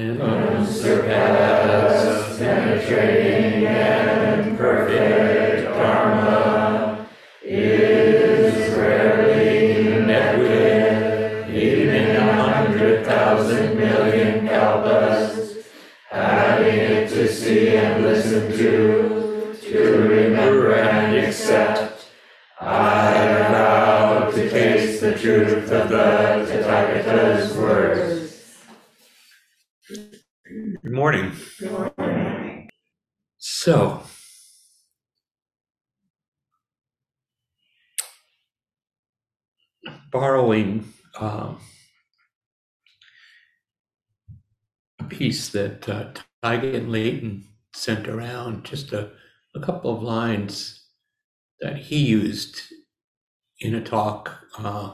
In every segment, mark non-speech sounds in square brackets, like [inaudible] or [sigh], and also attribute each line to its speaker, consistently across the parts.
Speaker 1: unsurpassed, penetrating and perfect Dharma is rarely met with, even in a hundred thousand million kalpas, having it to see and listen to, to remember and accept. I vow to taste the truth of the Tathagata's words.
Speaker 2: good morning. So, borrowing um, a piece that uh, Taigen Leighton sent around, just a, a couple of lines that he used in a talk uh,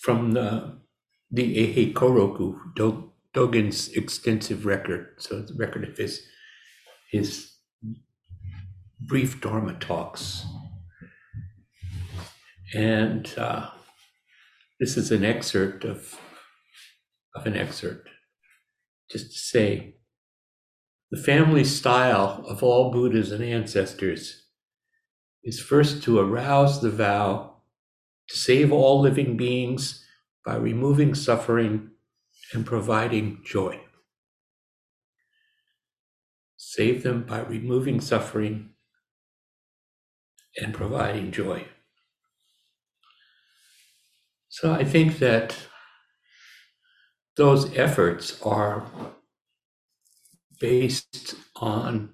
Speaker 2: from the the Eihei Koroku, Do, Dogen's extensive record, so the record of his his brief Dharma talks. And uh, this is an excerpt of, of an excerpt, just to say the family style of all Buddhas and ancestors is first to arouse the vow to save all living beings by removing suffering and providing joy. Save them by removing suffering and providing joy. So I think that those efforts are based on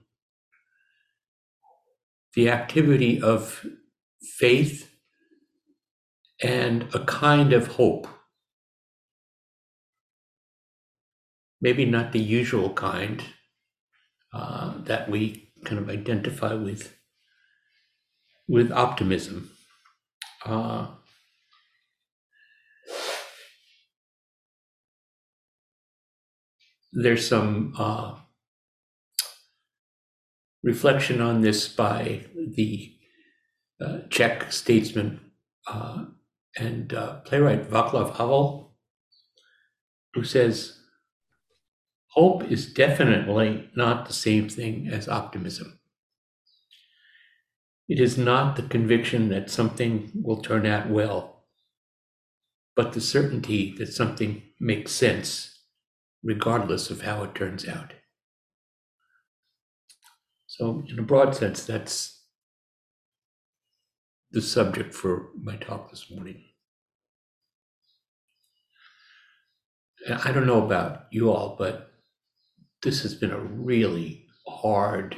Speaker 2: the activity of faith and a kind of hope. Maybe not the usual kind uh, that we kind of identify with with optimism. Uh, there's some uh, reflection on this by the uh, Czech statesman uh, and uh, playwright Václav Havel, who says, Hope is definitely not the same thing as optimism. It is not the conviction that something will turn out well, but the certainty that something makes sense regardless of how it turns out. So, in a broad sense, that's the subject for my talk this morning. I don't know about you all, but this has been a really hard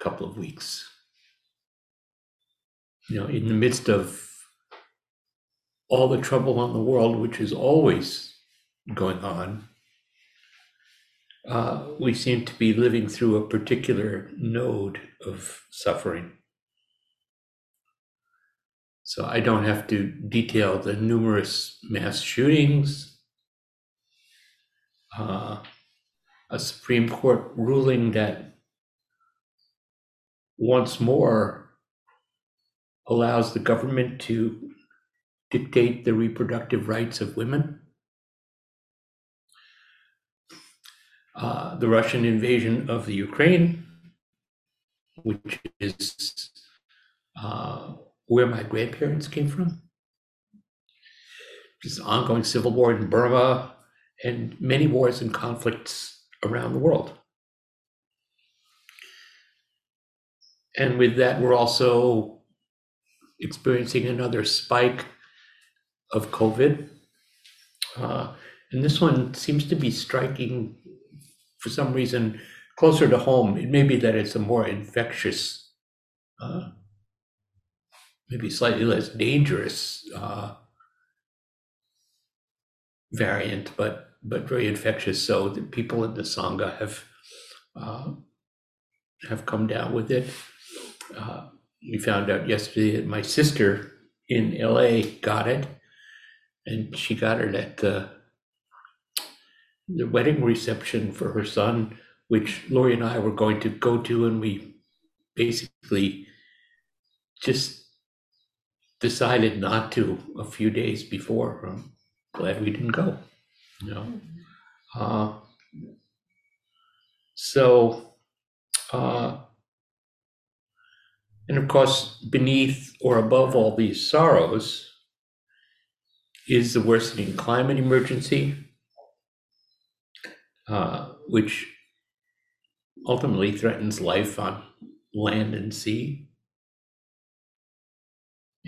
Speaker 2: couple of weeks. You know, in the midst of all the trouble in the world, which is always going on, uh, we seem to be living through a particular node of suffering. So I don't have to detail the numerous mass shootings, uh, a Supreme Court ruling that once more allows the government to dictate the reproductive rights of women. Uh, the Russian invasion of the Ukraine, which is uh, where my grandparents came from. This ongoing civil war in Burma and many wars and conflicts around the world. And with that, we're also experiencing another spike of COVID. Uh, and this one seems to be striking for some reason closer to home. It may be that it's a more infectious, uh, maybe slightly less dangerous uh, variant, but but very infectious. So the people in the sangha have uh, have come down with it. Uh, we found out yesterday that my sister in LA got it, and she got it at the the wedding reception for her son, which Lori and I were going to go to, and we basically just decided not to a few days before. I'm glad we didn't go. you know. Uh, so, uh, and of course, beneath or above all these sorrows is the worsening climate emergency, uh, which ultimately threatens life on land and sea.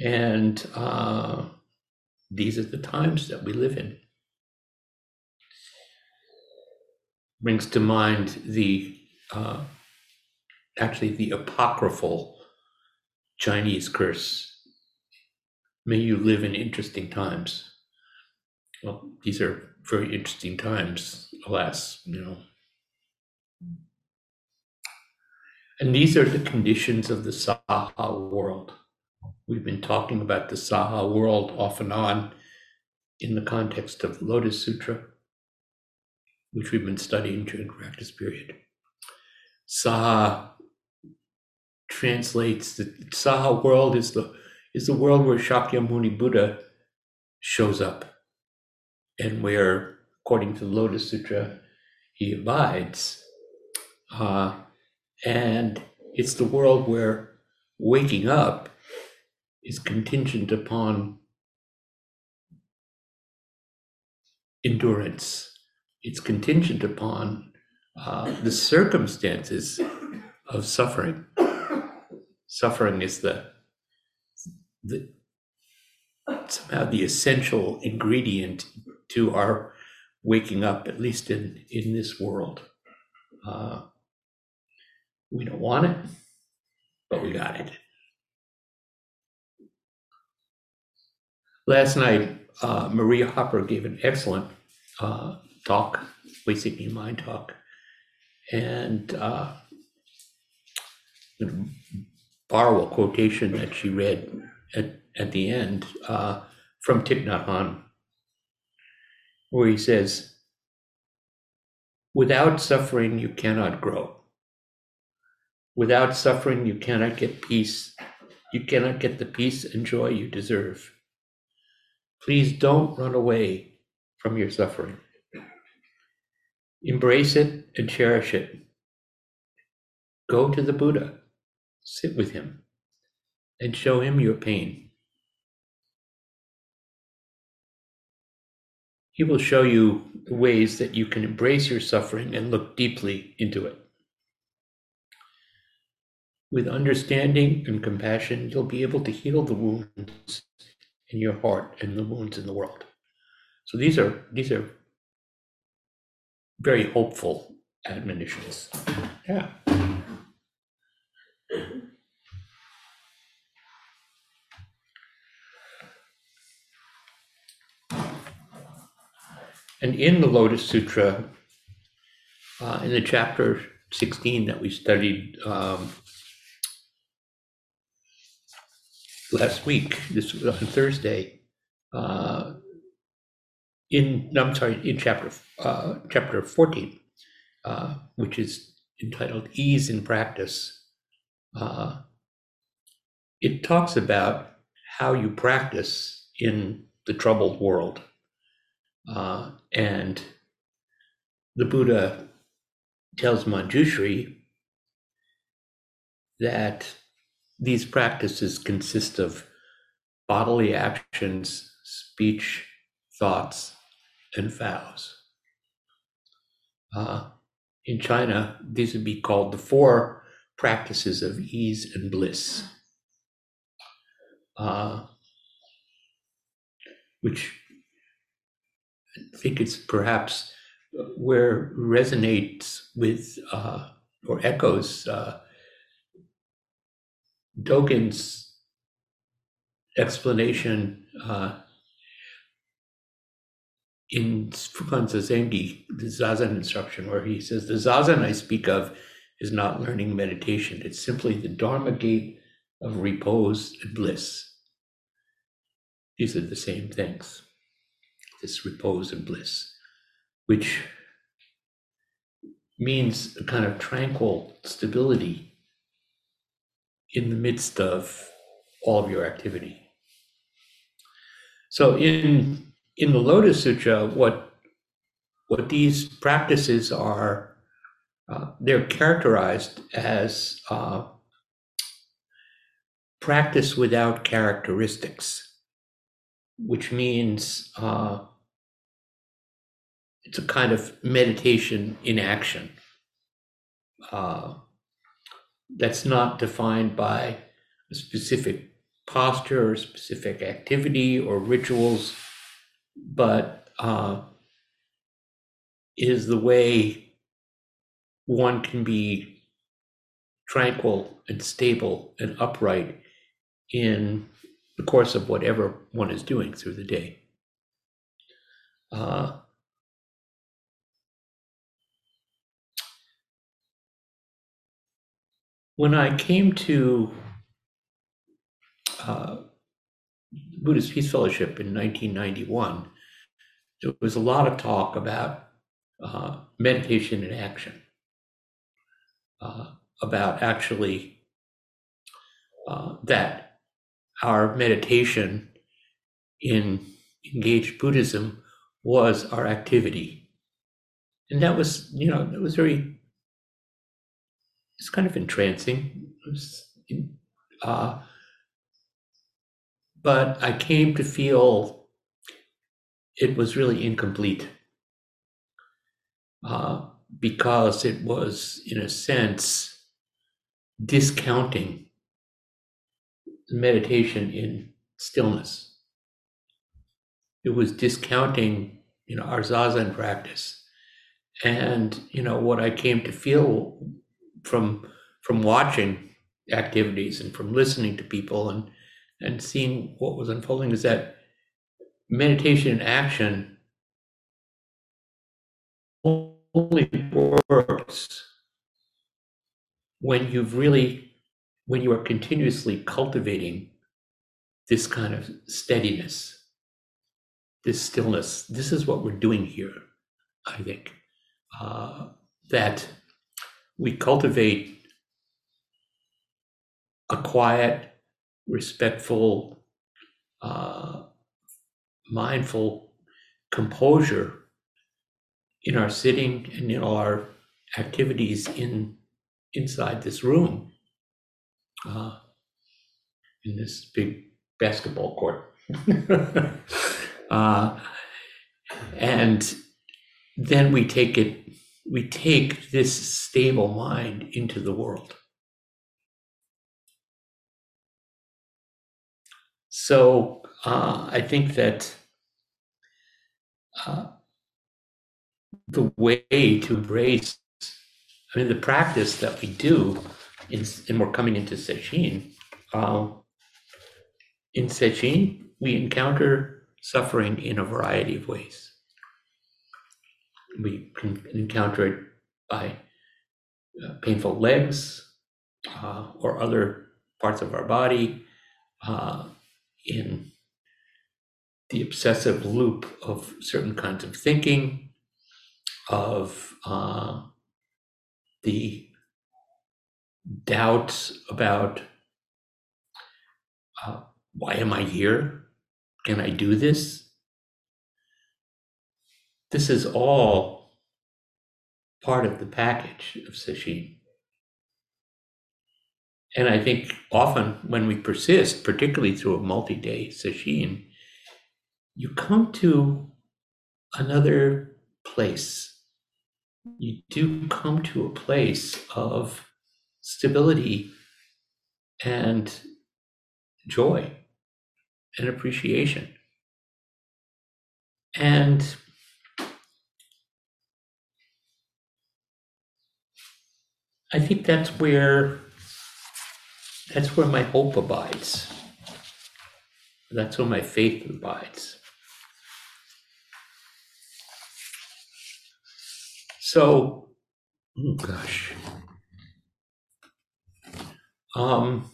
Speaker 2: And uh, these are the times that we live in. Brings to mind the uh, actually the apocryphal Chinese curse. May you live in interesting times. Well, these are very interesting times, alas, you know. And these are the conditions of the Saha world. We've been talking about the Saha world off and on in the context of the Lotus Sutra, which we've been studying during practice period. Saha translates the Saha world is the is the world where Shakyamuni Buddha shows up and where, according to the Lotus Sutra, he abides. Uh, and it's the world where waking up is contingent upon endurance. It's contingent upon uh, the circumstances of suffering. Suffering is the, the somehow the essential ingredient to our waking up, at least in, in this world. Uh, we don't want it, but we got it. Last night, uh, Maria Hopper gave an excellent uh, talk, basically mind talk, and uh, borrow a quotation that she read at, at the end uh, from Thich Nhat Hanh, where he says, Without suffering, you cannot grow. Without suffering, you cannot get peace. You cannot get the peace and joy you deserve. Please don't run away from your suffering. Embrace it and cherish it. Go to the Buddha, sit with him, and show him your pain. He will show you ways that you can embrace your suffering and look deeply into it. With understanding and compassion, you'll be able to heal the wounds in your heart and the wounds in the world. So these are these are very hopeful admonitions. Yeah. And in the Lotus Sutra, uh, in the chapter 16 that we studied um, last week, this was on Thursday, uh, in, no, I'm sorry, in chapter, uh, chapter 14, uh, which is entitled Ease in Practice, uh, it talks about how you practice in the troubled world. Uh, and the Buddha tells Manjushri that these practices consist of bodily actions, speech, thoughts, and vows. Uh, in China, these would be called the four practices of ease and bliss, uh, which I think it's perhaps where resonates with uh, or echoes uh, Dogen's explanation uh, in Fukan Zazengi, the Zazen instruction, where he says, The Zazen I speak of is not learning meditation, it's simply the Dharma gate of repose and bliss. These are the same things, this repose and bliss, which means a kind of tranquil stability in the midst of all of your activity. So in in the Lotus Sutra, what what these practices are, uh, they're characterized as uh, practice without characteristics, which means uh, it's a kind of meditation in action. Uh, that's not defined by a specific posture or specific activity or rituals, but uh, is the way one can be tranquil and stable and upright in the course of whatever one is doing through the day. Uh, when I came to uh, Buddhist Peace Fellowship in 1991, there was a lot of talk about uh, meditation and action, uh, about actually uh, that our meditation in engaged Buddhism was our activity. And that was, you know, that was very, it's kind of entrancing. Uh, but I came to feel it was really incomplete uh, because it was, in a sense, discounting meditation in stillness. It was discounting, you know, our zazen practice, and you know what I came to feel from from watching activities and from listening to people and and seeing what was unfolding is that meditation in action only works when you've really when you are continuously cultivating this kind of steadiness this stillness this is what we're doing here i think uh, that we cultivate a quiet respectful, uh, mindful composure in our sitting and in our activities in inside this room, uh, in this big basketball court. [laughs] uh, and then we take it, we take this stable mind into the world. So uh, I think that uh, the way to embrace, I mean, the practice that we do, in, and we're coming into Sesshin, uh, in Sesshin, we encounter suffering in a variety of ways. We can encounter it by uh, painful legs uh, or other parts of our body, uh, in the obsessive loop of certain kinds of thinking, of uh, the doubts about uh, why am I here? Can I do this? This is all part of the package of Sesshin. And I think often when we persist, particularly through a multi day sesshin, you come to another place. You do come to a place of stability and joy and appreciation. And I think that's where that's where my hope abides. That's where my faith abides. So, oh gosh. Um,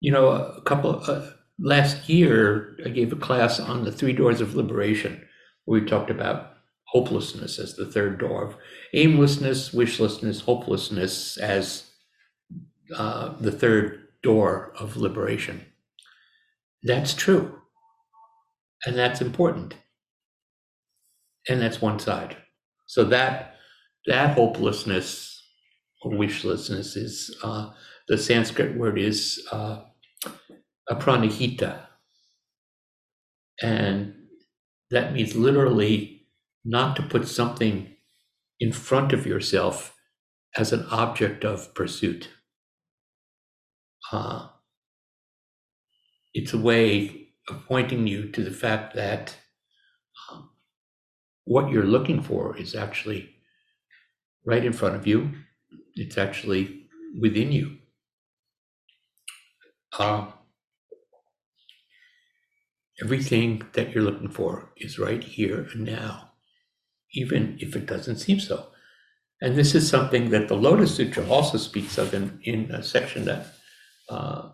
Speaker 2: you know, a couple uh, last year, I gave a class on the three doors of liberation, where we talked about hopelessness as the third door, of aimlessness, wishlessness, hopelessness as uh, the third door of liberation. That's true. And that's important. And that's one side. So that that hopelessness or wishlessness is uh, the Sanskrit word is uh, apranihita. And that means literally not to put something in front of yourself as an object of pursuit. Uh, it's a way of pointing you to the fact that um, what you're looking for is actually right in front of you. It's actually within you. Uh, everything that you're looking for is right here and now, even if it doesn't seem so. And this is something that the Lotus Sutra also speaks of in, in a section that, uh,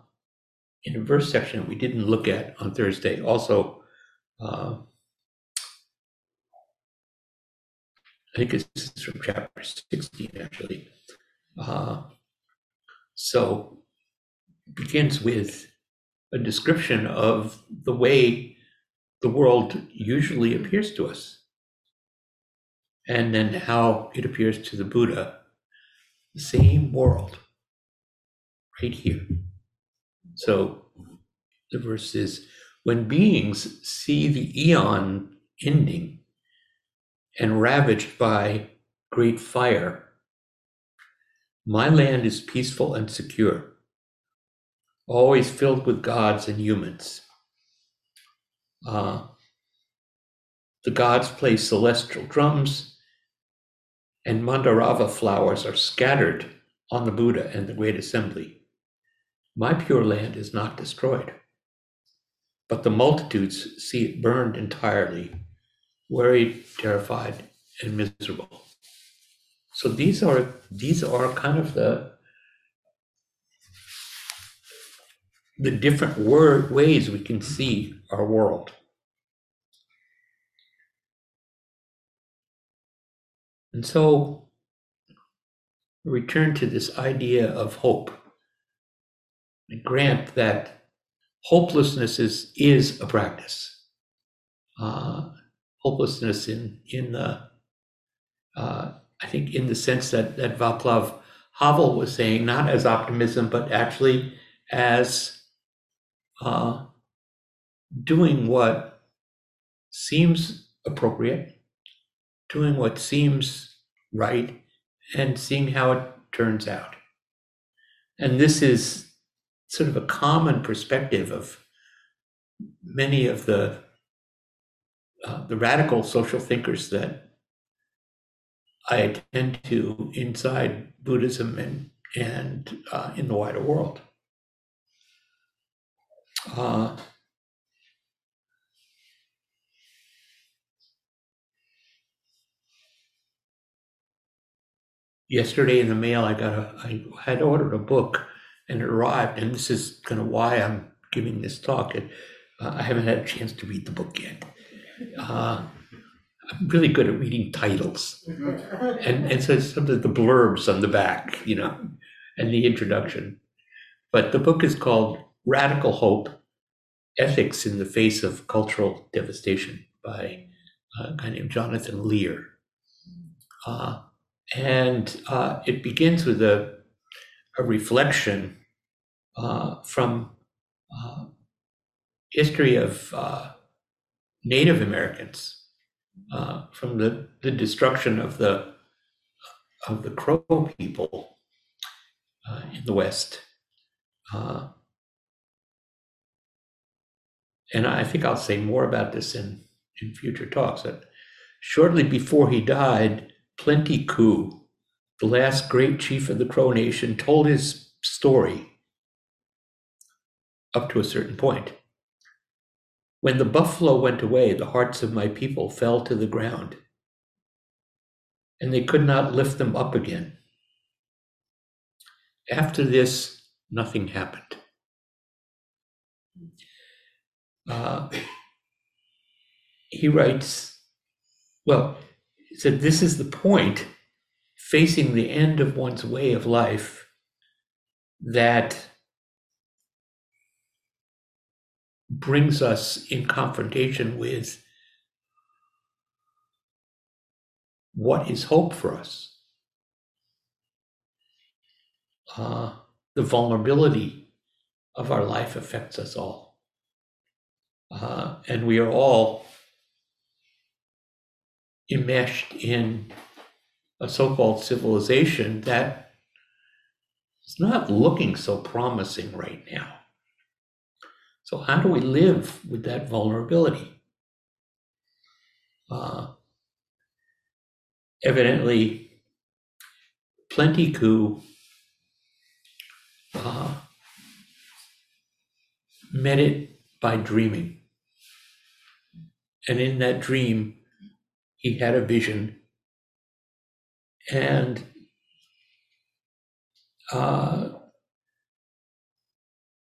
Speaker 2: in a verse section we didn't look at on Thursday. Also, uh, I think it's from chapter 16, actually. Uh, so begins with a description of the way the world usually appears to us, and then how it appears to the Buddha. The same world, right here. So the verse is when beings see the eon ending and ravaged by great fire, my land is peaceful and secure always filled with gods and humans. Uh, the gods play celestial drums, and Mandarava flowers are scattered on the Buddha and the Great Assembly. My pure land is not destroyed, but the multitudes see it burned entirely, worried, terrified, and miserable. So these are these are kind of the the different word, ways we can see our world. And so, return to this idea of hope. And grant that hopelessness is, is a practice. Uh, hopelessness in, in the, uh, I think, in the sense that, that Vaclav Havel was saying, not as optimism, but actually as uh, doing what seems appropriate, doing what seems right, and seeing how it turns out. And this is sort of a common perspective of many of the uh, the radical social thinkers that I attend to inside Buddhism and and uh, in the wider world. Uh, yesterday in the mail, I got a, I had ordered a book and it arrived, and this is kind of why I'm giving this talk. Uh, I haven't had a chance to read the book yet. Uh, I'm really good at reading titles, and and so some of the blurbs on the back, you know, and the introduction. But the book is called Radical Hope Ethics in the Face of Cultural Devastation by a guy named Jonathan Lear. Uh, and uh, it begins with a, a reflection uh, from uh, history of uh, Native Americans, uh, from the, the destruction of the of the Crow people in the West and I think I'll say more about this in, in future talks, that shortly before he died, Plenty Coups, the last great chief of the Crow Nation, told his story up to a certain point. When the buffalo went away, the hearts of my people fell to the ground, and they could not lift them up again. After this, nothing happened uh, he writes, well, he said, this is the point facing the end of one's way of life that brings us in confrontation with what is hope for us. Uh, the vulnerability of our life affects us all. Uh, and we are all enmeshed in a so called civilization that is not looking so promising right now. So, how do we live with that vulnerability? Uh, evidently, Plenty Coups uh, met it by dreaming. And in that dream, he had a vision. And uh,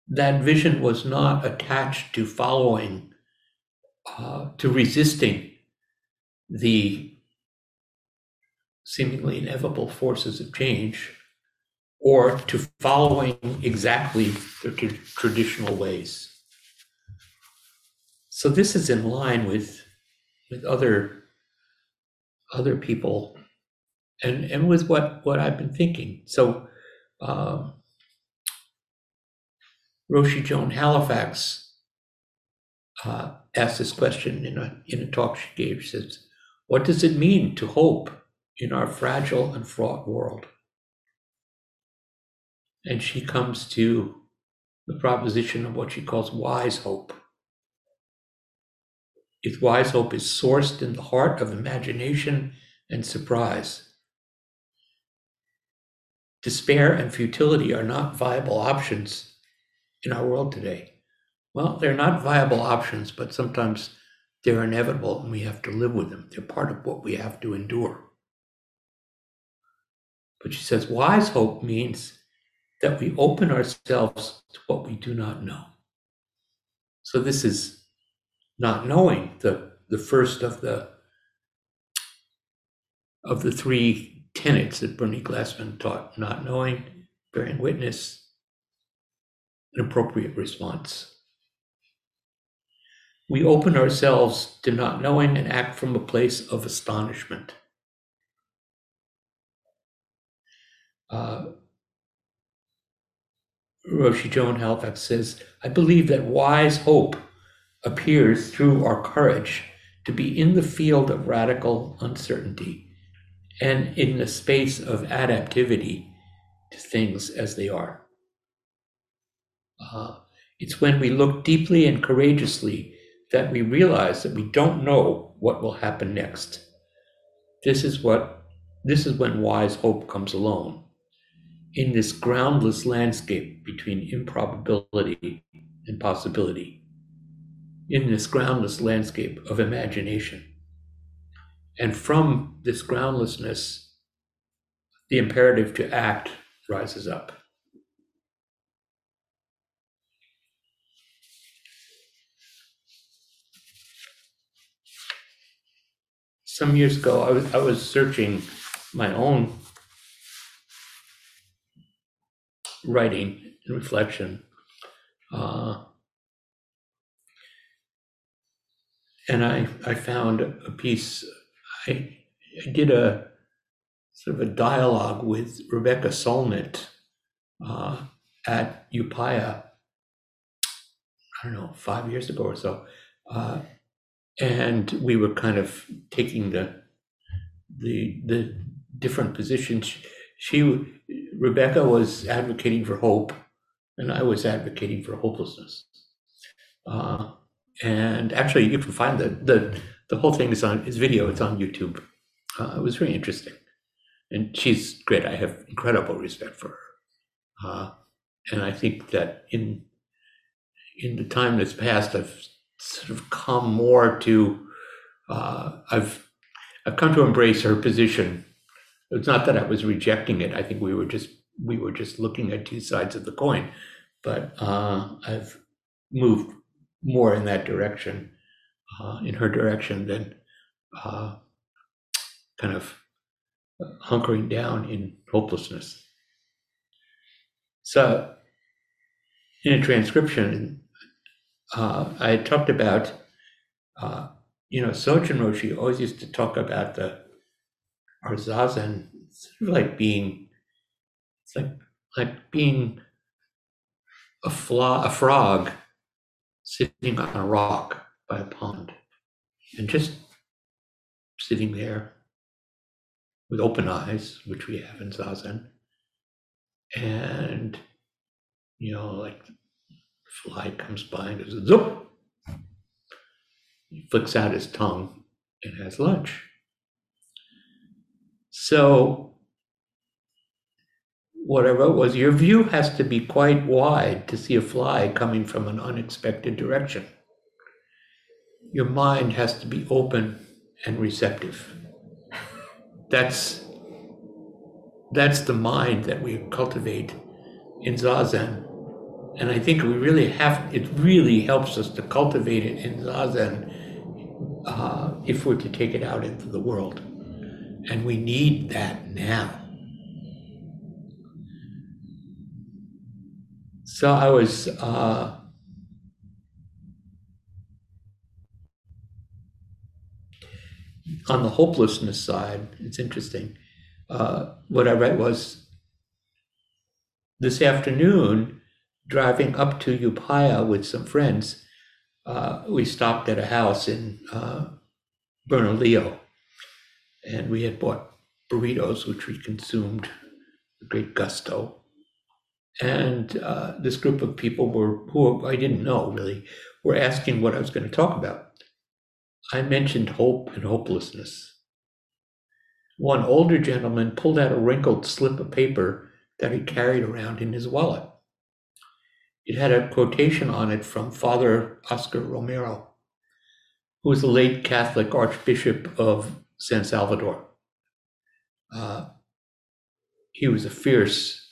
Speaker 2: that vision was not attached to following, uh, to resisting the seemingly inevitable forces of change or to following exactly the tr- traditional ways. So this is in line with with other other people and and with what what I've been thinking. So um, Roshi Joan Halifax uh, asked this question in a in a talk she gave. She says, "What does it mean to hope in our fragile and fraught world?" And she comes to the proposition of what she calls wise hope. If wise hope is sourced in the heart of imagination and surprise, despair and futility are not viable options in our world today. Well, they're not viable options, but sometimes they're inevitable and we have to live with them. They're part of what we have to endure. But she says wise hope means that we open ourselves to what we do not know. So this is not knowing the, the first of the of the three tenets that Bernie Glassman taught, not knowing, bearing witness, an appropriate response. We open ourselves to not knowing and act from a place of astonishment. Uh, Roshi Joan Halifax says, I believe that wise hope appears through our courage to be in the field of radical uncertainty and in the space of adaptivity to things as they are. Uh, it's when we look deeply and courageously that we realize that we don't know what will happen next. This is what this is when wise hope comes alone in this groundless landscape between improbability and possibility, in this groundless landscape of imagination. And from this groundlessness, the imperative to act rises up. Some years ago, I was, I was searching my own writing and reflection. Uh, and I, I found a piece, I, I did a sort of a dialogue with Rebecca Solnit uh, at Upaya, I don't know, five years ago or so. Uh, and we were kind of taking the the the different positions. She Rebecca was advocating for hope, and I was advocating for hopelessness. Uh, and actually, you can find the the the whole thing is on is video. It's on YouTube. Uh, it was very interesting, and she's great. I have incredible respect for her, uh, and I think that in in the time that's passed, I've sort of come more to uh, I've I've come to embrace her position it's not that I was rejecting it. I think we were just we were just looking at two sides of the coin. But uh, I've moved more in that direction, uh, in her direction, than uh, kind of hunkering down in hopelessness. So, in a transcription, uh, I talked about, uh, you know, Sojun Roshi always used to talk about the our zazen, sort of like being, it's like like being a fla- a frog sitting on a rock by a pond, and just sitting there with open eyes, which we have in zazen, and you know, like fly comes by and goes zoop. He flicks out his tongue and has lunch. So whatever I wrote was your view has to be quite wide to see a fly coming from an unexpected direction. Your mind has to be open and receptive. That's that's the mind that we cultivate in Zazen. And I think we really have, it really helps us to cultivate it in Zazen uh, if we're to take it out into the world. And we need that now. So I was uh, on the hopelessness side. It's interesting. Uh, what I read was this afternoon, driving up to Upaya with some friends, uh, we stopped at a house in uh, Bernalillo, and we had bought burritos, which we consumed with great gusto. And uh, this group of people were, who I didn't know really, were asking what I was going to talk about. I mentioned hope and hopelessness. One older gentleman pulled out a wrinkled slip of paper that he carried around in his wallet. It had a quotation on it from Father Oscar Romero, who was the late Catholic Archbishop of San Salvador. Uh, he was a fierce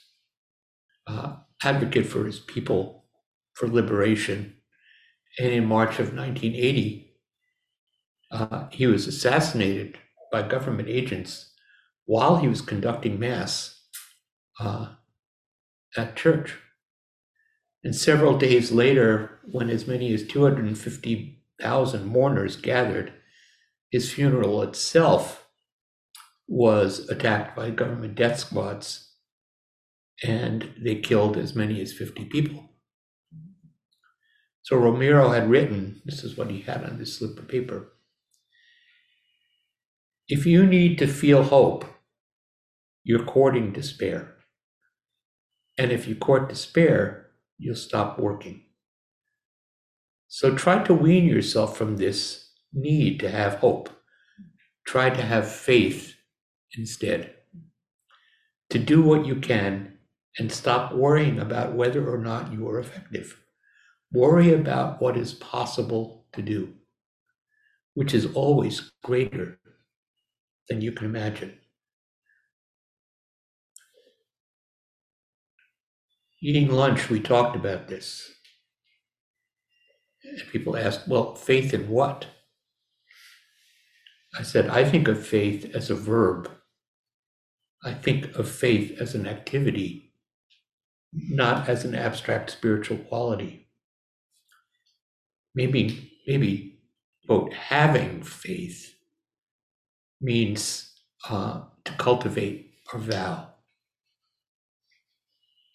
Speaker 2: uh, advocate for his people for liberation. And in March of 1980, uh, he was assassinated by government agents while he was conducting Mass uh, at church. And several days later, when as many as 250,000 mourners gathered, his funeral itself was attacked by government death squads, and they killed as many as 50 people. So Romero had written this is what he had on this slip of paper. If you need to feel hope, you're courting despair. And if you court despair, you'll stop working. So try to wean yourself from this need to have hope. Try to have faith instead. To do what you can and stop worrying about whether or not you are effective. Worry about what is possible to do, which is always greater than you can imagine. Eating lunch, we talked about this. And people asked, well, faith in what? I said, I think of faith as a verb. I think of faith as an activity, not as an abstract spiritual quality. Maybe, maybe, quote, having faith means uh, to cultivate or vow.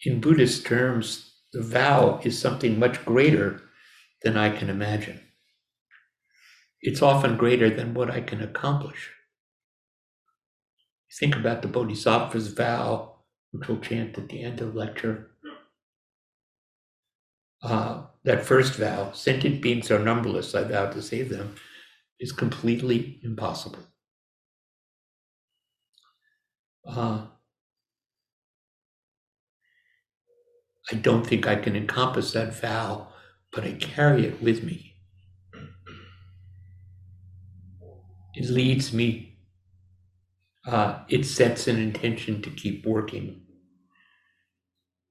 Speaker 2: In Buddhist terms, the vow is something much greater than I can imagine. It's often greater than what I can accomplish. Think about the Bodhisattva's vow, which we'll chant at the end of lecture. Uh, that first vow, sentient beings are numberless, I vow to save them, is completely impossible. Uh, I don't think I can encompass that vow, but I carry it with me. It leads me. Uh, it sets an intention to keep working,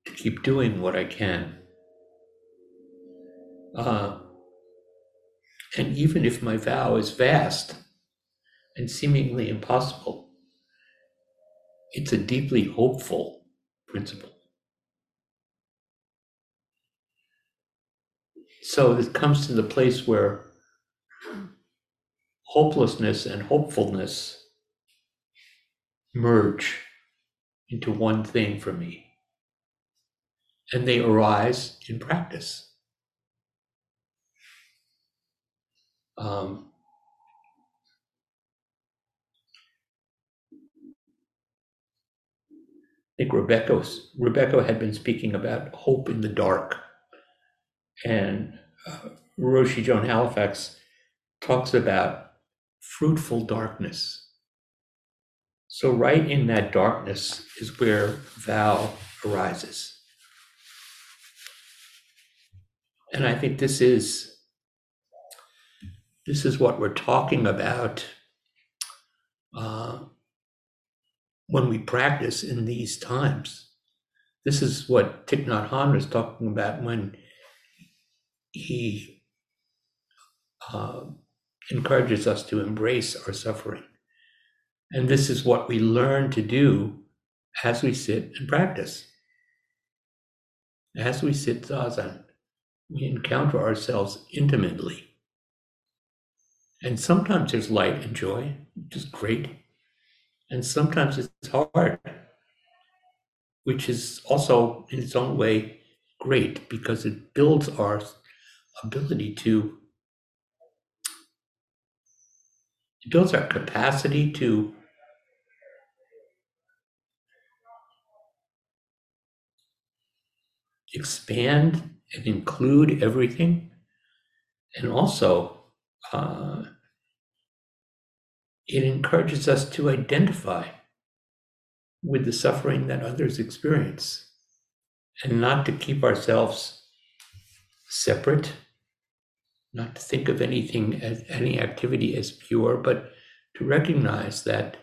Speaker 2: to keep doing what I can. Uh, and even if my vow is vast and seemingly impossible, it's a deeply hopeful principle. So it comes to the place where hopelessness and hopefulness merge into one thing for me. And they arise in practice. Um, I think Rebecca, Rebecca had been speaking about hope in the dark. And uh, Roshi Joan Halifax talks about fruitful darkness. So, right in that darkness is where vow arises. And I think this is this is what we're talking about uh, when we practice in these times. This is what Thich Nhat Hanh was talking about when he uh, encourages us to embrace our suffering. And this is what we learn to do as we sit and practice. As we sit zazen, we encounter ourselves intimately. And sometimes there's light and joy, which is great. And sometimes it's hard, which is also in its own way great because it builds our ability to it builds our capacity to expand and include everything. And also uh, it encourages us to identify with the suffering that others experience and not to keep ourselves separate not to think of anything as any activity as pure, but to recognize that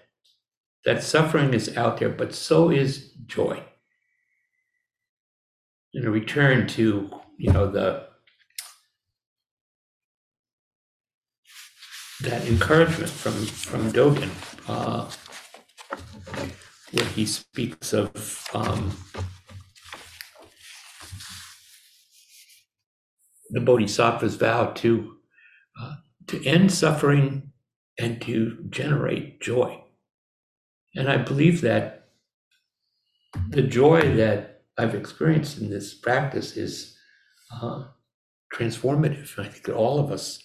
Speaker 2: that suffering is out there, but so is joy. And a return to, you know, the that encouragement from from Dogen, uh, where he speaks of um, the Bodhisattva's vow to uh, to end suffering and to generate joy. And I believe that the joy that I've experienced in this practice is uh, transformative. I think that all of us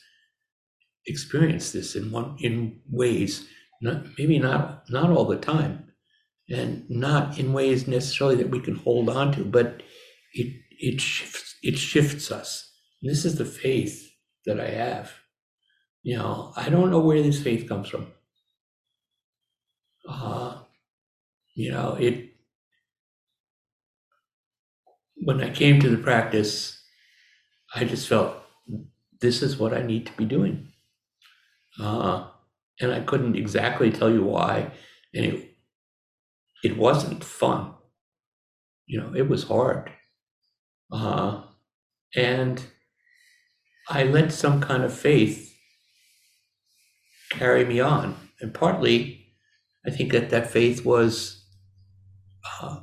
Speaker 2: experience this in one in ways, not, maybe not not all the time, and not in ways necessarily that we can hold on to, but it it shifts it shifts us this is the faith that I have. You know, I don't know where this faith comes from. Uh, you know, it, when I came to the practice, I just felt this is what I need to be doing. Uh, and I couldn't exactly tell you why. And it, it wasn't fun. You know, it was hard. Uh, and I let some kind of faith carry me on. And partly, I think that that faith was uh,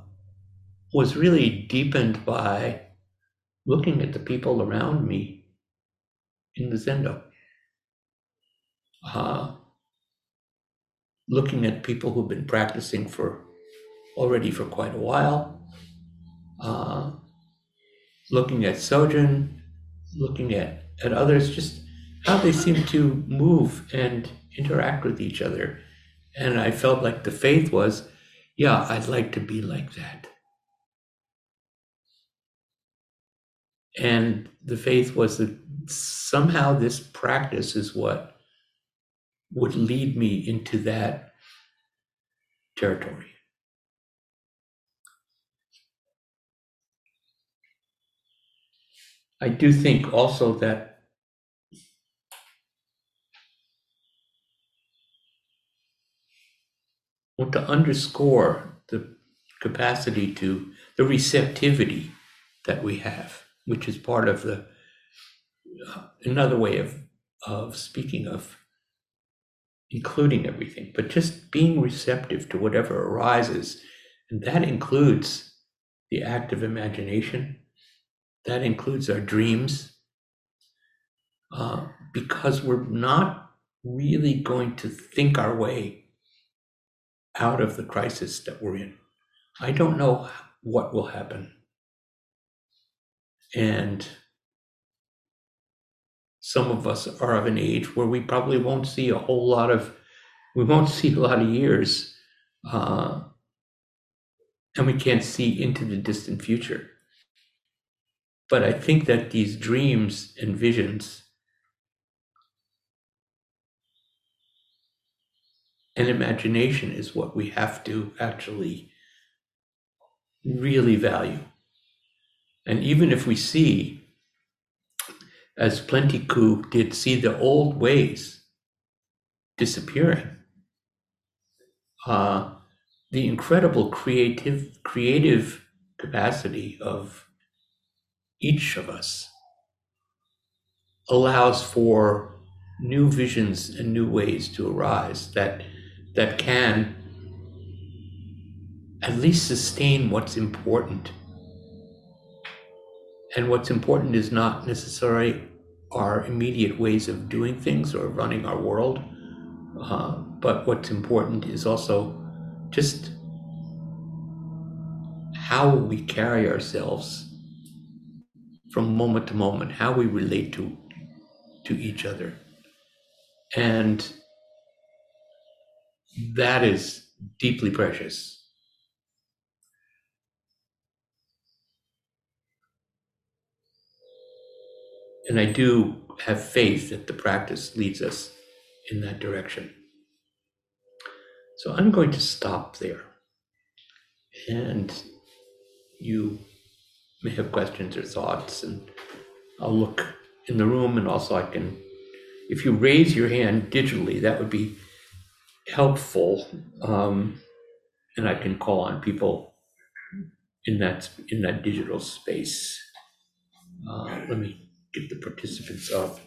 Speaker 2: was really deepened by looking at the people around me in the Zendo. Uh, looking at people who've been practicing for already for quite a while, uh, looking at Sojun, looking at and others, just how they seem to move and interact with each other. And I felt like the faith was, yeah, I'd like to be like that. And the faith was that somehow this practice is what would lead me into that territory. I do think also that want to underscore the capacity to the receptivity that we have, which is part of the uh, another way of of speaking of including everything, but just being receptive to whatever arises, and that includes the act of imagination, that includes our dreams. uh, because we're not really going to think our way out of the crisis that we're in. I don't know what will happen. And some of us are of an age where we probably won't see a whole lot of, we won't [laughs] see a lot of years. Uh, and we can't see into the distant future. But I think that these dreams and visions and imagination is what we have to actually really value. And even if we see, as Plenty Coups did, see the old ways disappearing, uh, the incredible creative creative capacity of each of us allows for new visions and new ways to arise that that can at least sustain what's important and what's important is not necessarily our immediate ways of doing things or running our world uh, but what's important is also just how we carry ourselves from moment to moment, how we relate to to each other. And that is deeply precious. And I do have faith that the practice leads us in that direction. So I'm going to stop there. And you may have questions or thoughts, and I'll look in the room, and also I can, if you raise your hand digitally, that would be helpful. Um, and I can call on people in that in that digital space. Uh, let me get the participants up.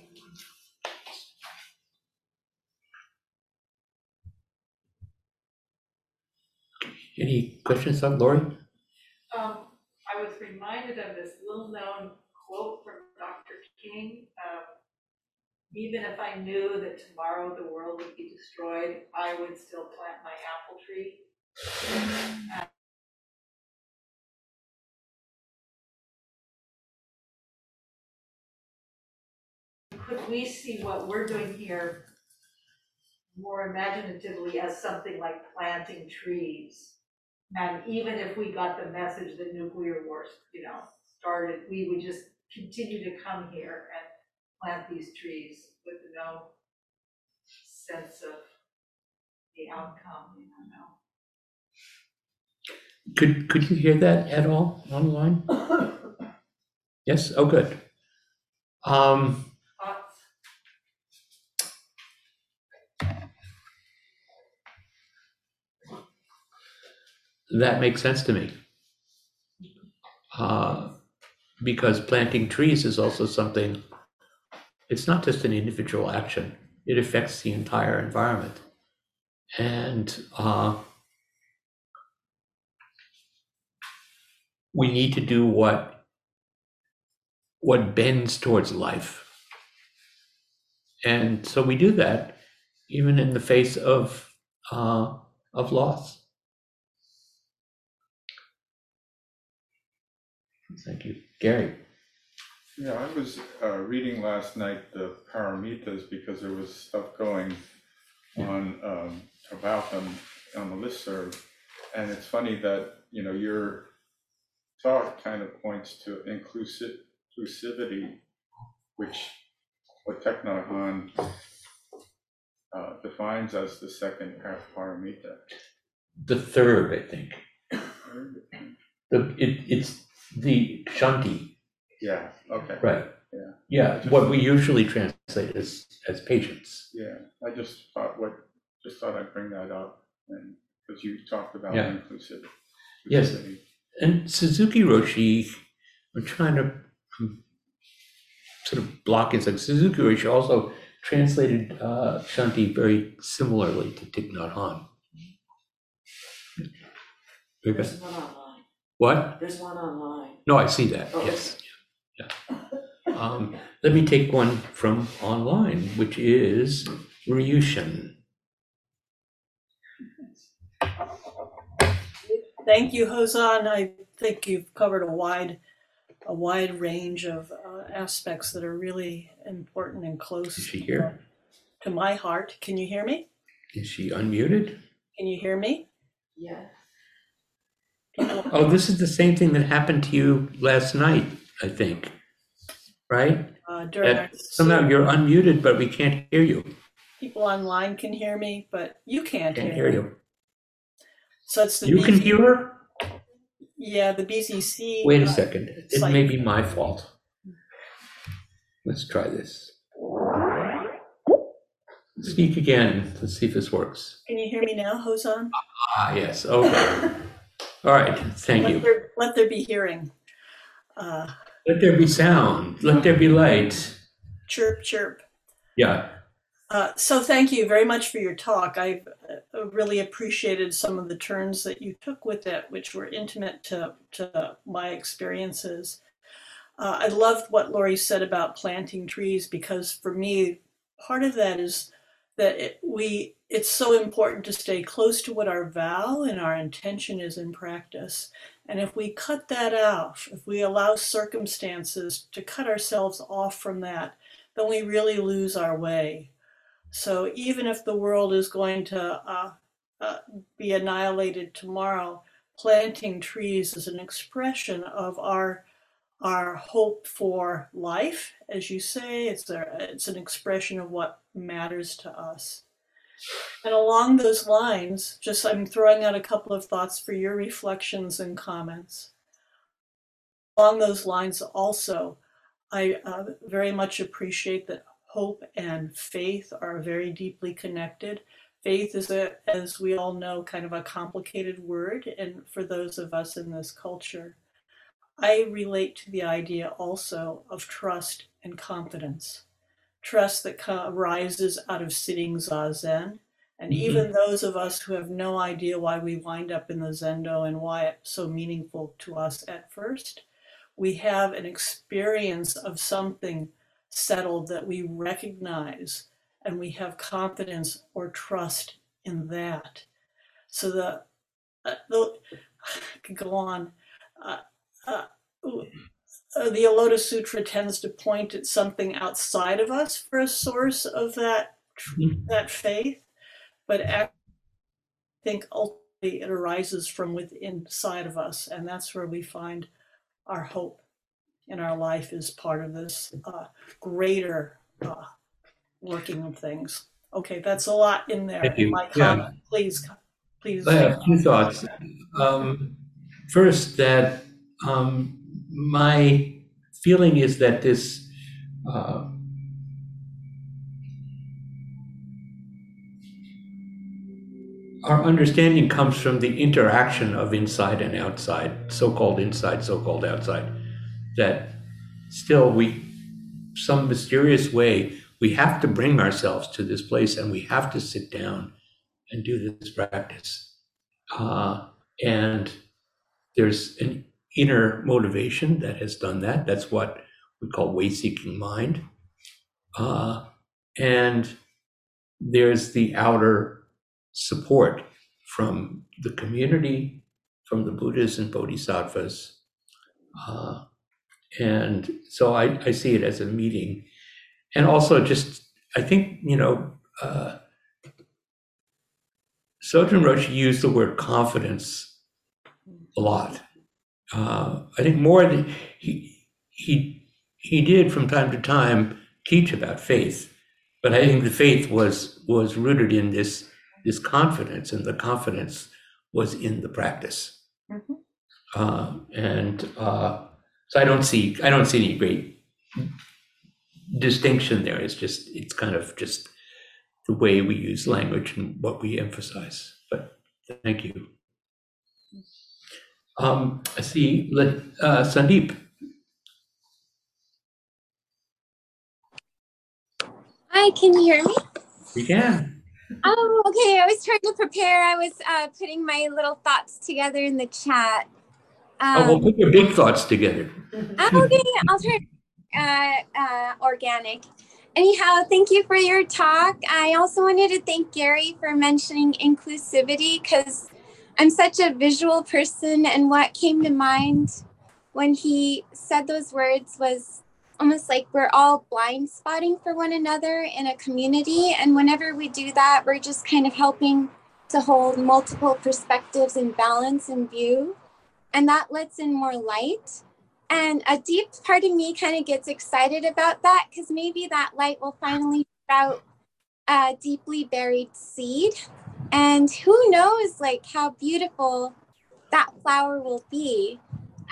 Speaker 2: Any questions on Lori?
Speaker 3: Um, I was reminded of this little-known quote from Dr. King. Even if I knew that tomorrow the world would be destroyed, I would still plant my apple tree. Could we see what we're doing here more imaginatively as something like planting trees? And even if we got the message that nuclear wars, you know, started, we would just continue to come here and plant these trees with no sense of the outcome, you know.
Speaker 2: Could, could you hear that at all online? [coughs] Yes, oh, good. Um,
Speaker 3: Thoughts?
Speaker 2: that makes sense to me. Uh, because planting trees is also something, it's not just an individual action, it affects the entire environment. And uh, we need to do what what bends towards life. And so we do that even in the face of uh, of loss. Thank you. Gary.
Speaker 4: Yeah, I was uh, reading last night the paramitas because there was stuff going on um, about them on the listserv. And it's funny that, you know, your talk kind of points to inclusive, inclusivity, which what Thich Nhat Hanh uh, defines as the second par- paramita.
Speaker 2: The third, I think. The, it, it's the shanti,
Speaker 4: Yeah, okay,
Speaker 2: right?
Speaker 4: Yeah.
Speaker 2: Yeah, what we usually translate as, as patience.
Speaker 4: yeah, I just thought what, just thought I'd bring that up and, because you talked about
Speaker 2: Yeah.
Speaker 4: inclusivity.
Speaker 2: Yes. And Suzuki Roshi, I'm trying to um, sort of block it. Like Suzuki Roshi also translated uh, Shanti very similarly to Thich Nhat Hanh. Very good.
Speaker 5: There's one online.
Speaker 2: What?
Speaker 5: There's one online.
Speaker 2: No, I see that.
Speaker 5: Oh,
Speaker 2: Yes. Yeah. Um, let me take one from online, which is Ryushin.
Speaker 5: Thank you, Hozan. I think you've covered a wide, a wide range of uh, aspects that are really important and close
Speaker 2: Is she here?
Speaker 5: to my heart. Can you hear me?
Speaker 2: Is she unmuted?
Speaker 5: Can you hear me?
Speaker 3: Yeah.
Speaker 2: Oh, this is the same thing that happened to you last night, I think. Right?
Speaker 5: uh, during our-
Speaker 2: That somehow you're unmuted, but we can't hear you.
Speaker 5: people online can hear me, but you can't
Speaker 2: Can't
Speaker 5: hear
Speaker 2: hear
Speaker 5: me.
Speaker 2: you.
Speaker 5: So it's the
Speaker 2: You can
Speaker 5: BZ
Speaker 2: hear her?
Speaker 5: Yeah, the BZC.
Speaker 2: Wait a
Speaker 5: uh,
Speaker 2: second. It may be my fault. Let's try this. Speak again. Let's see if this works.
Speaker 5: Can you hear me now, Hozan?
Speaker 2: Ah, yes. Okay. [laughs] All right. Thank
Speaker 5: Let
Speaker 2: you.
Speaker 5: there, let there be hearing. Uh,
Speaker 2: Let there be sound. Let there be light.
Speaker 5: chirp, chirp.
Speaker 2: Yeah.
Speaker 5: Uh, so thank you very much for your talk. I uh, really appreciated some of the turns that you took with it, which were intimate to, to my experiences. Uh, I loved what Laurie said about planting trees because for me, part of that is that it, we it's so important to stay close to what our vow and our intention is in practice. And if we cut that out, if we allow circumstances to cut ourselves off from that, then we really lose our way. So even if the world is going to uh, uh, be annihilated tomorrow, planting trees is an expression of our our hope for life, as you say. It's a, it's an expression of what matters to us. And along those lines, just I'm throwing out a couple of thoughts for your reflections and comments. Along those lines, also, I uh, very much appreciate that hope and faith are very deeply connected. Faith is a, as we all know, kind of a complicated word, and for those of us in this culture, I relate to the idea also of trust and confidence. Trust that arises out of sitting zazen, and
Speaker 2: Mhm.
Speaker 5: even those of us who have no idea why we wind up in the zendo and why it's so meaningful to us at first, we have an experience of something settled that we recognize and we have confidence or trust in that. So the, uh, the [sighs] I could go on. Uh, uh, uh, the Aloda Sutra tends to point at something outside of us for a source of that
Speaker 2: Mhm.
Speaker 5: that faith, but I think ultimately it arises from within inside of us, and that's where we find our hope in our life is part of this uh, greater uh, working of things. Okay, that's a lot in there.
Speaker 2: Thank you.
Speaker 5: My
Speaker 2: Yeah.
Speaker 5: comment, please, please.
Speaker 2: I have two thoughts. Um, first, that um, my feeling is that this uh, our understanding comes from the interaction of inside and outside, so-called inside, so-called outside. That still we, some mysterious way, we have to bring ourselves to this place, and we have to sit down and do this practice. Uh, and there's an inner motivation that has done that. That's what we call way seeking mind. Uh, and there's the outer support from the community, from the Buddhas and Bodhisattvas. Uh, and so I, I see it as a meeting. And also, just, I think, you know, uh, Sojun Roshi used the word confidence a lot. Uh, I think more than he he he did from time to time teach about faith, but I think the faith was was rooted in this this confidence, and the confidence was in the practice.
Speaker 5: Mhm.
Speaker 2: Uh, and uh, so I don't see I don't see any great distinction there. It's just it's kind of just the way we use language and what we emphasize. But thank you. Um, I see, let, uh, Sandeep,
Speaker 6: Hi, can you hear me?
Speaker 2: you can.
Speaker 6: Oh, okay. I was trying to prepare. I was uh, putting my little thoughts together in the chat.
Speaker 2: Oh, well,
Speaker 6: Um,
Speaker 2: put your big thoughts together.
Speaker 6: oh, okay, I'll try. uh, uh, organic. Anyhow, thank you for your talk. I also wanted to thank Gary for mentioning inclusivity because I'm such a visual person, and what came to mind when he said those words was almost like we're all blind spotting for one another in a community. And whenever we do that, we're just kind of helping to hold multiple perspectives and balance in view. And that lets in more light. And a deep part of me kind of gets excited about that because maybe that light will finally sprout a deeply buried seed. And who knows, like, how beautiful that flower will be.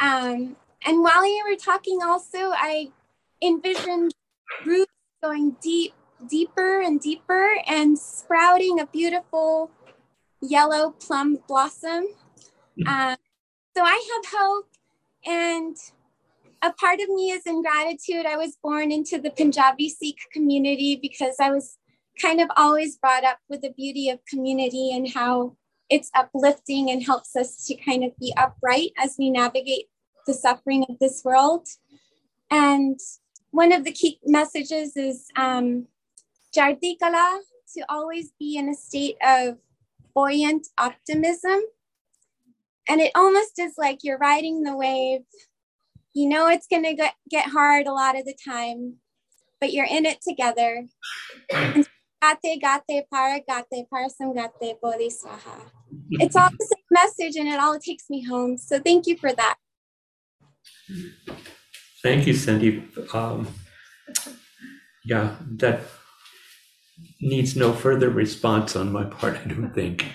Speaker 6: Um, and while you were talking, also, I envisioned roots going deep, deeper and deeper and sprouting a beautiful yellow plum blossom. Um, so I have hope and a part of me is in gratitude. I was born into the Punjabi Sikh community because I was kind of always brought up with the beauty of community and how it's uplifting and helps us to kind of be upright as we navigate the suffering of this world. And one of the key messages is um, Chardi Kala, to always be in a state of buoyant optimism. And it almost is like you're riding the wave you know it's going to get, get hard a lot of the time, but you're in it together. Gate, gate, para, gate, parasam, gate, bodhi swaha. It's all the same message and it all takes me home. So thank you for that.
Speaker 2: Thank you, Cindy. Um, yeah, that needs no further response on my part, I don't think.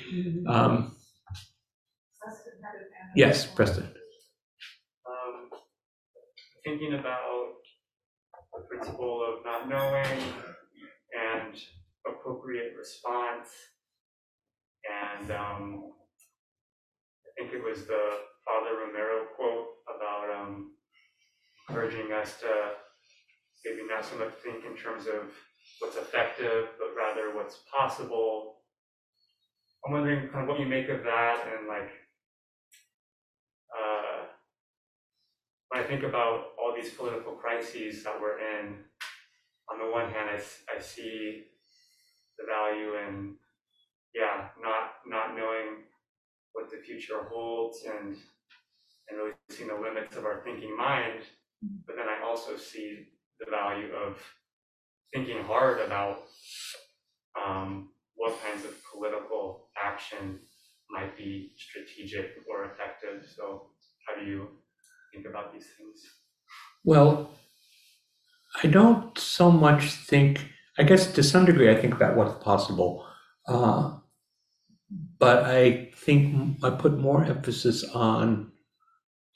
Speaker 2: Um, yes, Preston.
Speaker 7: um, thinking about the principle of not knowing and appropriate response. And um, I think it was the Father Romero quote about um, encouraging us to maybe not so much think in terms of what's effective, but rather what's possible. I'm wondering kind of what you make of that and like uh, when I think about all these political crises that we're in, on the one hand, I, I see the value in, yeah, not not knowing what the future holds and and really seeing the limits of our thinking mind. But then I also see the value of thinking hard about um, what kinds of political action might be strategic or effective. So how do you think about these things?
Speaker 2: Well, I don't so much think, I guess to some degree, I think about what's possible. Uh, but I think I put more emphasis on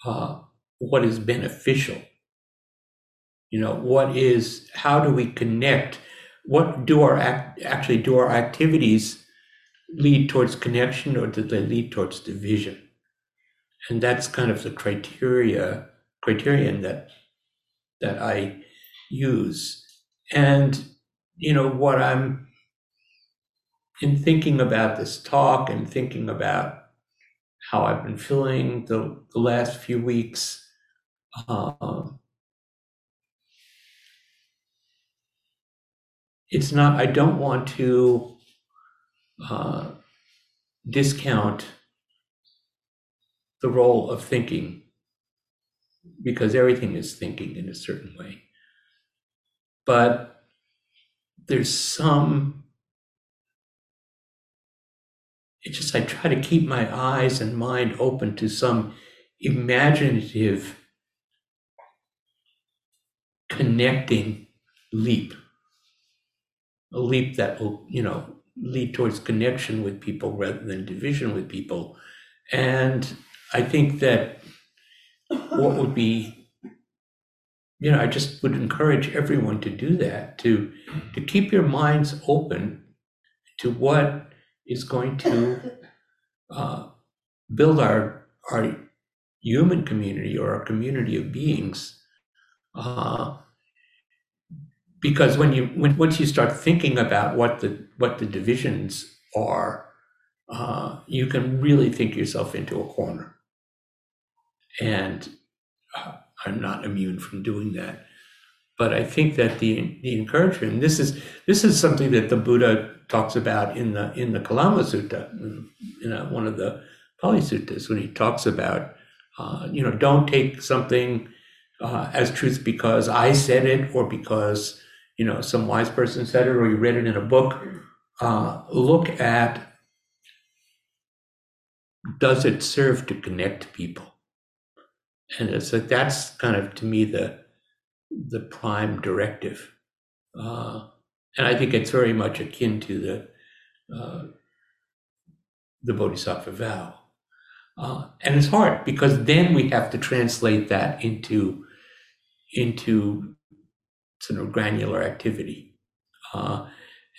Speaker 2: uh, what is beneficial. You know, what is, how do we connect? What do our act, actually do our activities lead towards connection or do they lead towards division? And that's kind of the criteria criterion that that I use. And, you know, what I'm in thinking about this talk and thinking about how I've been feeling the, the last few weeks, um, it's not, I don't want to uh, discount the role of thinking because everything is thinking in a certain way. But there's some, it's just I try to keep my eyes and mind open to some imaginative connecting leap. A leap that will, you know, lead towards connection with people rather than division with people. And I think that what would be you know i just would encourage everyone to do that to to keep your minds open to what is going to [laughs] uh, build our our human community or our community of beings uh, because when you when once you start thinking about what the what the divisions are uh, you can really think yourself into a corner. And I'm not immune from doing that. but I think that the the encouragement, this is this is something that the Buddha talks about in the in the Kalama Sutta, in uh, one of the Pali Suttas, when he talks about, uh, you know, don't take something uh, as truth because I said it or because you know some wise person said it or you read it in a book. Uh, look at does it serve to connect people, and it's like that's kind of to me the the prime directive, uh, and I think it's very much akin to the uh, the Bodhisattva vow. Uh, and it's hard because then we have to translate that into into sort of granular activity. Uh,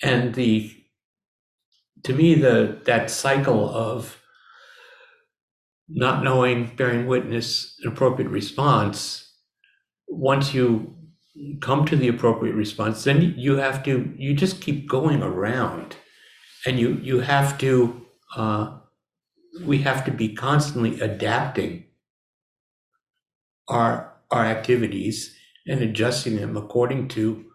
Speaker 2: and the to me the that cycle of not knowing, bearing witness, an appropriate response, once you come to the appropriate response, then you have to you just keep going around and you you have to uh, we have to be constantly adapting our our activities and adjusting them according to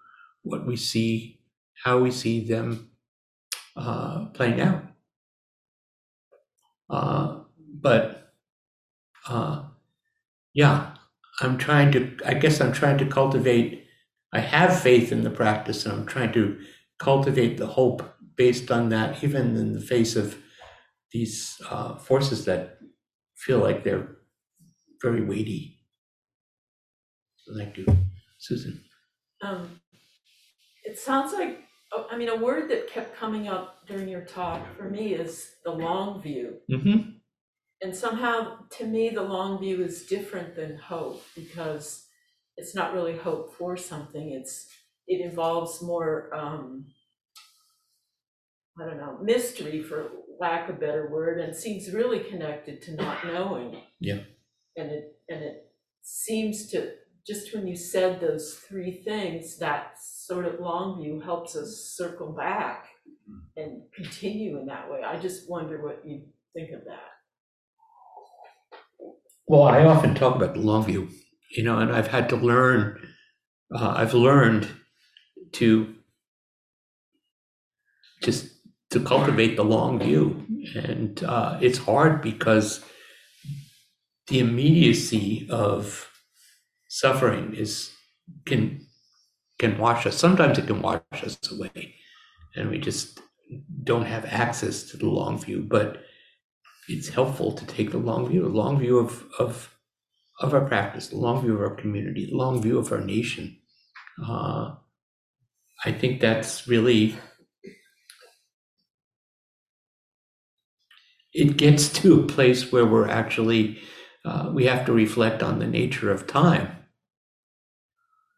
Speaker 2: what we see, how we see them uh, playing out. Uh, but uh, yeah, I'm trying to. I guess I'm trying to cultivate. I have faith in the practice, and I'm trying to cultivate the hope based on that, even in the face of these uh, forces that feel like they're very weighty. So thank you, Susan.
Speaker 8: Um, it sounds like, oh, I mean, a word that kept coming up during your talk for me is the long view.
Speaker 2: Mm-hmm.
Speaker 8: And somehow, to me, the long view is different than hope because it's not really hope for something. It's it involves more, um, I don't know, mystery for lack of a better word, and seems really connected to not knowing.
Speaker 2: Yeah.
Speaker 8: And it and it seems to just when you said those three things, that sort of long view helps us circle back and continue in that way. I just wonder what you think of that.
Speaker 2: Well, I often talk about the long view, you know, and I've had to learn. Uh, I've learned to just to cultivate the long view, and uh, it's hard because the immediacy of suffering is can can wash us. Sometimes it can wash us away, and we just don't have access to the long view. But it's helpful to take the long view, the long view of of of our practice, the long view of our community, the long view of our nation. Uh, I think that's really it gets to a place where we're actually uh, we have to reflect on the nature of time.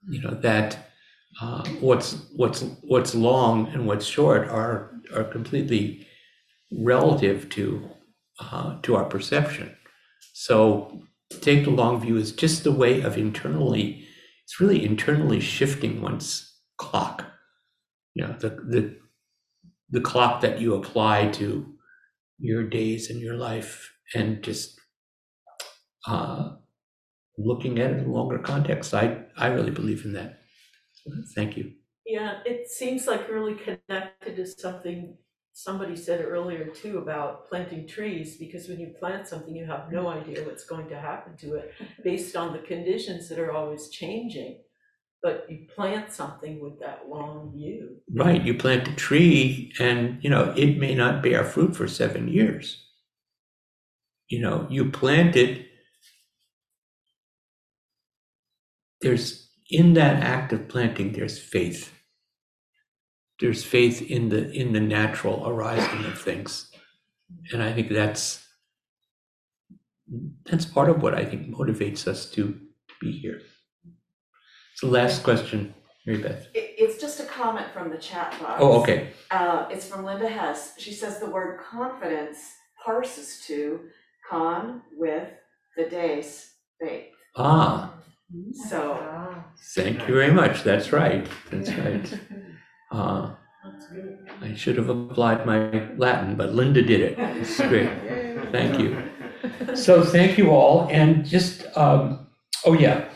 Speaker 2: You know that uh, what's what's what's long and what's short are are completely relative to uh, to our perception. So take the long view is just a way of internally, it's really internally shifting one's clock. You know, the the the clock that you apply to your days and your life, and just uh, looking at it in a longer context. I I really believe in that. Thank you.
Speaker 8: Yeah, it seems like really connected to something somebody said earlier too about planting trees, because when you plant something, you have no mm-hmm. idea what's going to happen to it based on the conditions that are always changing. But you plant something with that long view.
Speaker 2: Right, you plant a tree, and you know it may not bear fruit for seven years. You know, you plant it. There's in that act of planting, there's faith there's faith in the in the natural arising of things. And i think that's that's part of what i think motivates us to, to be here. So last question mary beth.
Speaker 1: It, it's just a comment from the chat box.
Speaker 2: oh okay.
Speaker 1: Uh, it's from Linda Hess. She says the word confidence parses to con with the days faith.
Speaker 2: ah.
Speaker 1: So
Speaker 2: thank you very much. That's right. That's right [laughs] uh, i should have applied my latin but linda did it. It's great. [laughs] Thank you. So thank you all and just um, oh yeah.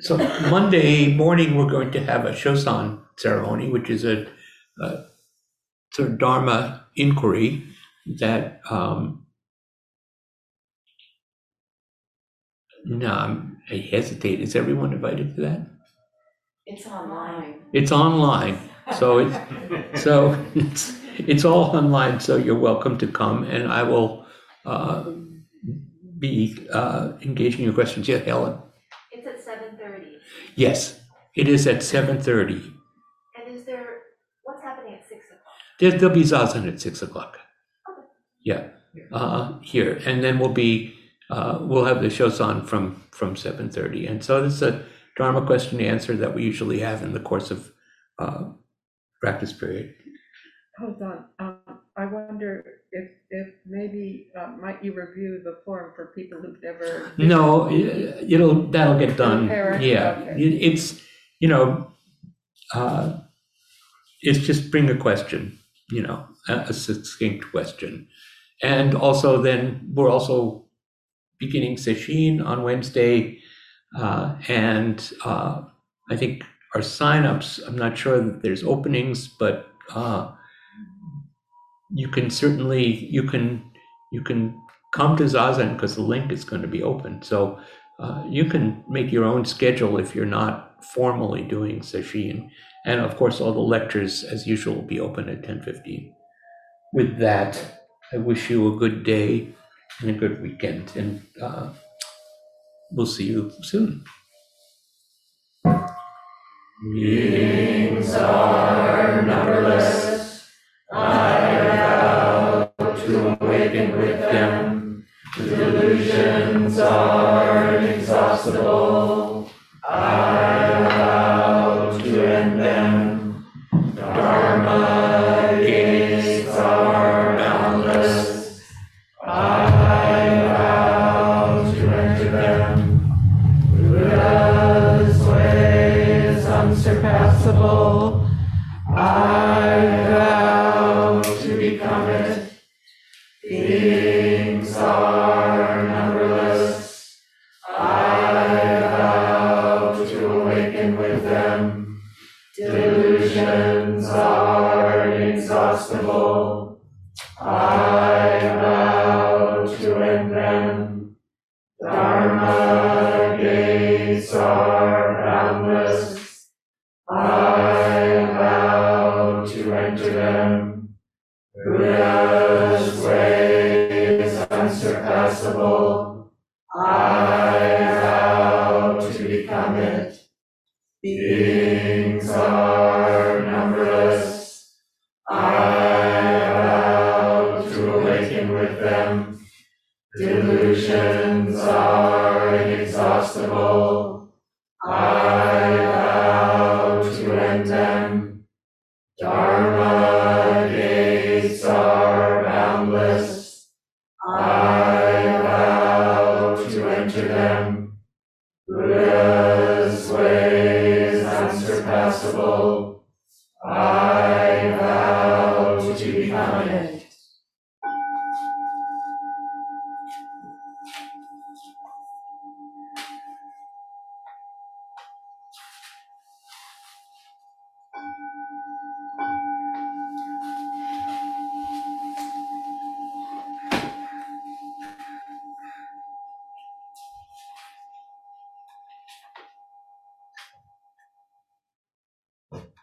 Speaker 1: So Monday morning, we're going to have a Shosan ceremony, which is a, a sort of Dharma inquiry that, um, no, I'm- I hesitate. Is everyone invited to that?
Speaker 9: It's online.
Speaker 1: It's online, so it's, [laughs] so it's, it's all online, so you're welcome to come and I will, uh, be, uh, engaging your questions. Yeah, Helen?
Speaker 3: It's at seven thirty.
Speaker 1: Yes, it is at seven thirty.
Speaker 3: And is there, what's happening at six o'clock?
Speaker 1: There, there'll be zazen at six o'clock. Okay. Yeah, uh, here, and then we'll be, uh, we'll have the Shosan from, from seven thirty. And so this is a Dharma question answer that we usually have in the course of, uh, practice period.
Speaker 10: Hold on, um, I wonder if, if maybe, uh, might you review the form for people who've never.
Speaker 1: No, it'll, that'll get done, yeah.
Speaker 10: Okay.
Speaker 1: It- It's, you know, uh, it's just bring a question, you know, a a succinct question. And also then, we're also beginning sesshin on Wednesday. Uh, And uh, I think our signups, I'm not sure that there's openings, but uh, you can certainly, you can, you can come to Zazen because the link is going to be open. So uh, you can make your own schedule if you're not formally doing sesshin. And of course, all the lectures, as usual, will be open at 10:15. With that, I wish you a good day and a good weekend, and uh, we'll see you soon. Meetings are numberless. I vow to awaken with them. Delusions are inexhaustible. Unsurpassable.